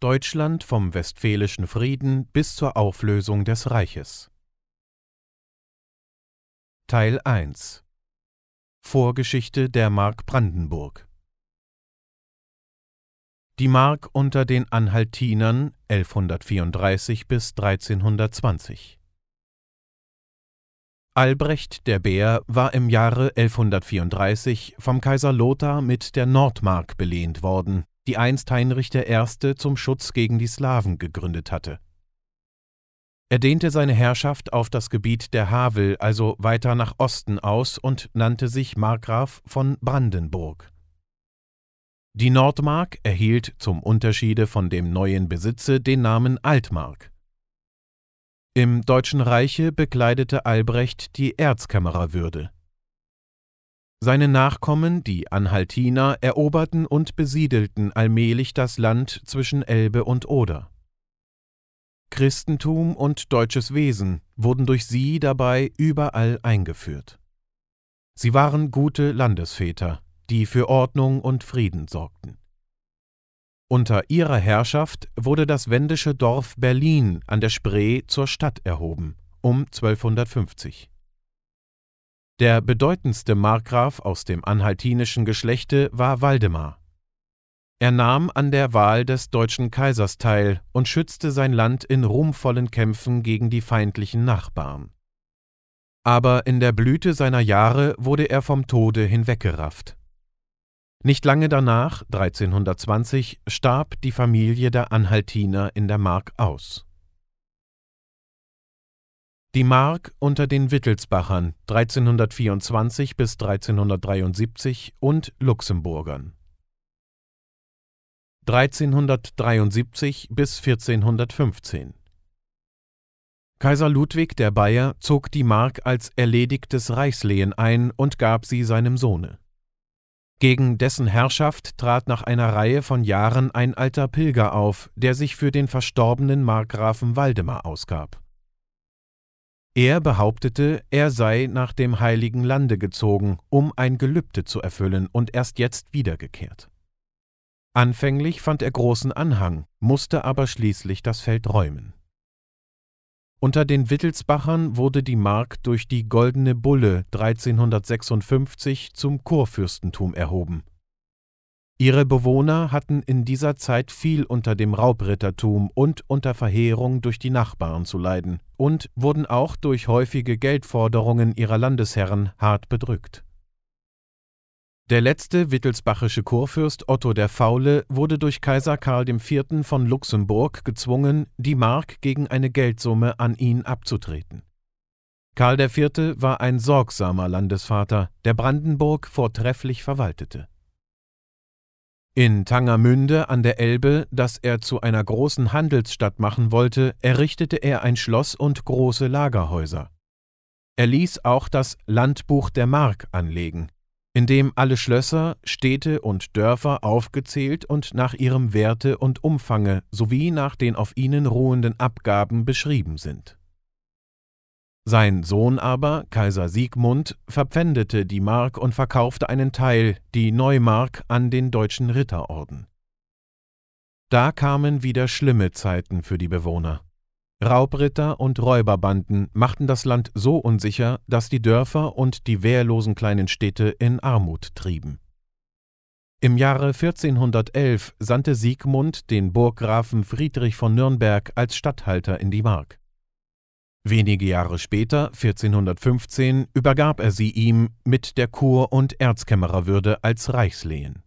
Deutschland vom Westfälischen Frieden bis zur Auflösung des Reiches. Teil 1 Vorgeschichte der Mark Brandenburg. Die Mark unter den Anhaltinern 1134 bis 1320 Albrecht der Bär war im Jahre 1134 vom Kaiser Lothar mit der Nordmark belehnt worden die einst Heinrich I. zum Schutz gegen die Slawen gegründet hatte. Er dehnte seine Herrschaft auf das Gebiet der Havel, also weiter nach Osten aus und nannte sich Markgraf von Brandenburg. Die Nordmark erhielt zum Unterschiede von dem neuen Besitze den Namen Altmark. Im Deutschen Reiche bekleidete Albrecht die Erzkämmererwürde. Seine Nachkommen, die Anhaltiner, eroberten und besiedelten allmählich das Land zwischen Elbe und Oder. Christentum und deutsches Wesen wurden durch sie dabei überall eingeführt. Sie waren gute Landesväter, die für Ordnung und Frieden sorgten. Unter ihrer Herrschaft wurde das wendische Dorf Berlin an der Spree zur Stadt erhoben, um 1250. Der bedeutendste Markgraf aus dem anhaltinischen Geschlechte war Waldemar. Er nahm an der Wahl des deutschen Kaisers teil und schützte sein Land in ruhmvollen Kämpfen gegen die feindlichen Nachbarn. Aber in der Blüte seiner Jahre wurde er vom Tode hinweggerafft. Nicht lange danach, 1320, starb die Familie der Anhaltiner in der Mark aus. Die Mark unter den Wittelsbachern 1324 bis 1373 und Luxemburgern 1373 bis 1415 Kaiser Ludwig der Bayer zog die Mark als erledigtes Reichslehen ein und gab sie seinem Sohne. Gegen dessen Herrschaft trat nach einer Reihe von Jahren ein alter Pilger auf, der sich für den verstorbenen Markgrafen Waldemar ausgab. Er behauptete, er sei nach dem heiligen Lande gezogen, um ein Gelübde zu erfüllen und erst jetzt wiedergekehrt. Anfänglich fand er großen Anhang, musste aber schließlich das Feld räumen. Unter den Wittelsbachern wurde die Mark durch die Goldene Bulle 1356 zum Kurfürstentum erhoben Ihre Bewohner hatten in dieser Zeit viel unter dem Raubrittertum und unter Verheerung durch die Nachbarn zu leiden und wurden auch durch häufige Geldforderungen ihrer Landesherren hart bedrückt. Der letzte wittelsbachische Kurfürst Otto der Faule wurde durch Kaiser Karl IV. von Luxemburg gezwungen, die Mark gegen eine Geldsumme an ihn abzutreten. Karl IV. war ein sorgsamer Landesvater, der Brandenburg vortrefflich verwaltete. In Tangermünde an der Elbe, das er zu einer großen Handelsstadt machen wollte, errichtete er ein Schloss und große Lagerhäuser. Er ließ auch das Landbuch der Mark anlegen, in dem alle Schlösser, Städte und Dörfer aufgezählt und nach ihrem Werte und Umfange sowie nach den auf ihnen ruhenden Abgaben beschrieben sind sein Sohn aber, Kaiser Siegmund, verpfändete die Mark und verkaufte einen Teil, die Neumark, an den deutschen Ritterorden. Da kamen wieder schlimme Zeiten für die Bewohner. Raubritter und Räuberbanden machten das Land so unsicher, dass die Dörfer und die wehrlosen kleinen Städte in Armut trieben. Im Jahre 1411 sandte Siegmund den Burggrafen Friedrich von Nürnberg als Statthalter in die Mark. Wenige Jahre später, 1415, übergab er sie ihm mit der Kur- und Erzkämmererwürde als Reichslehen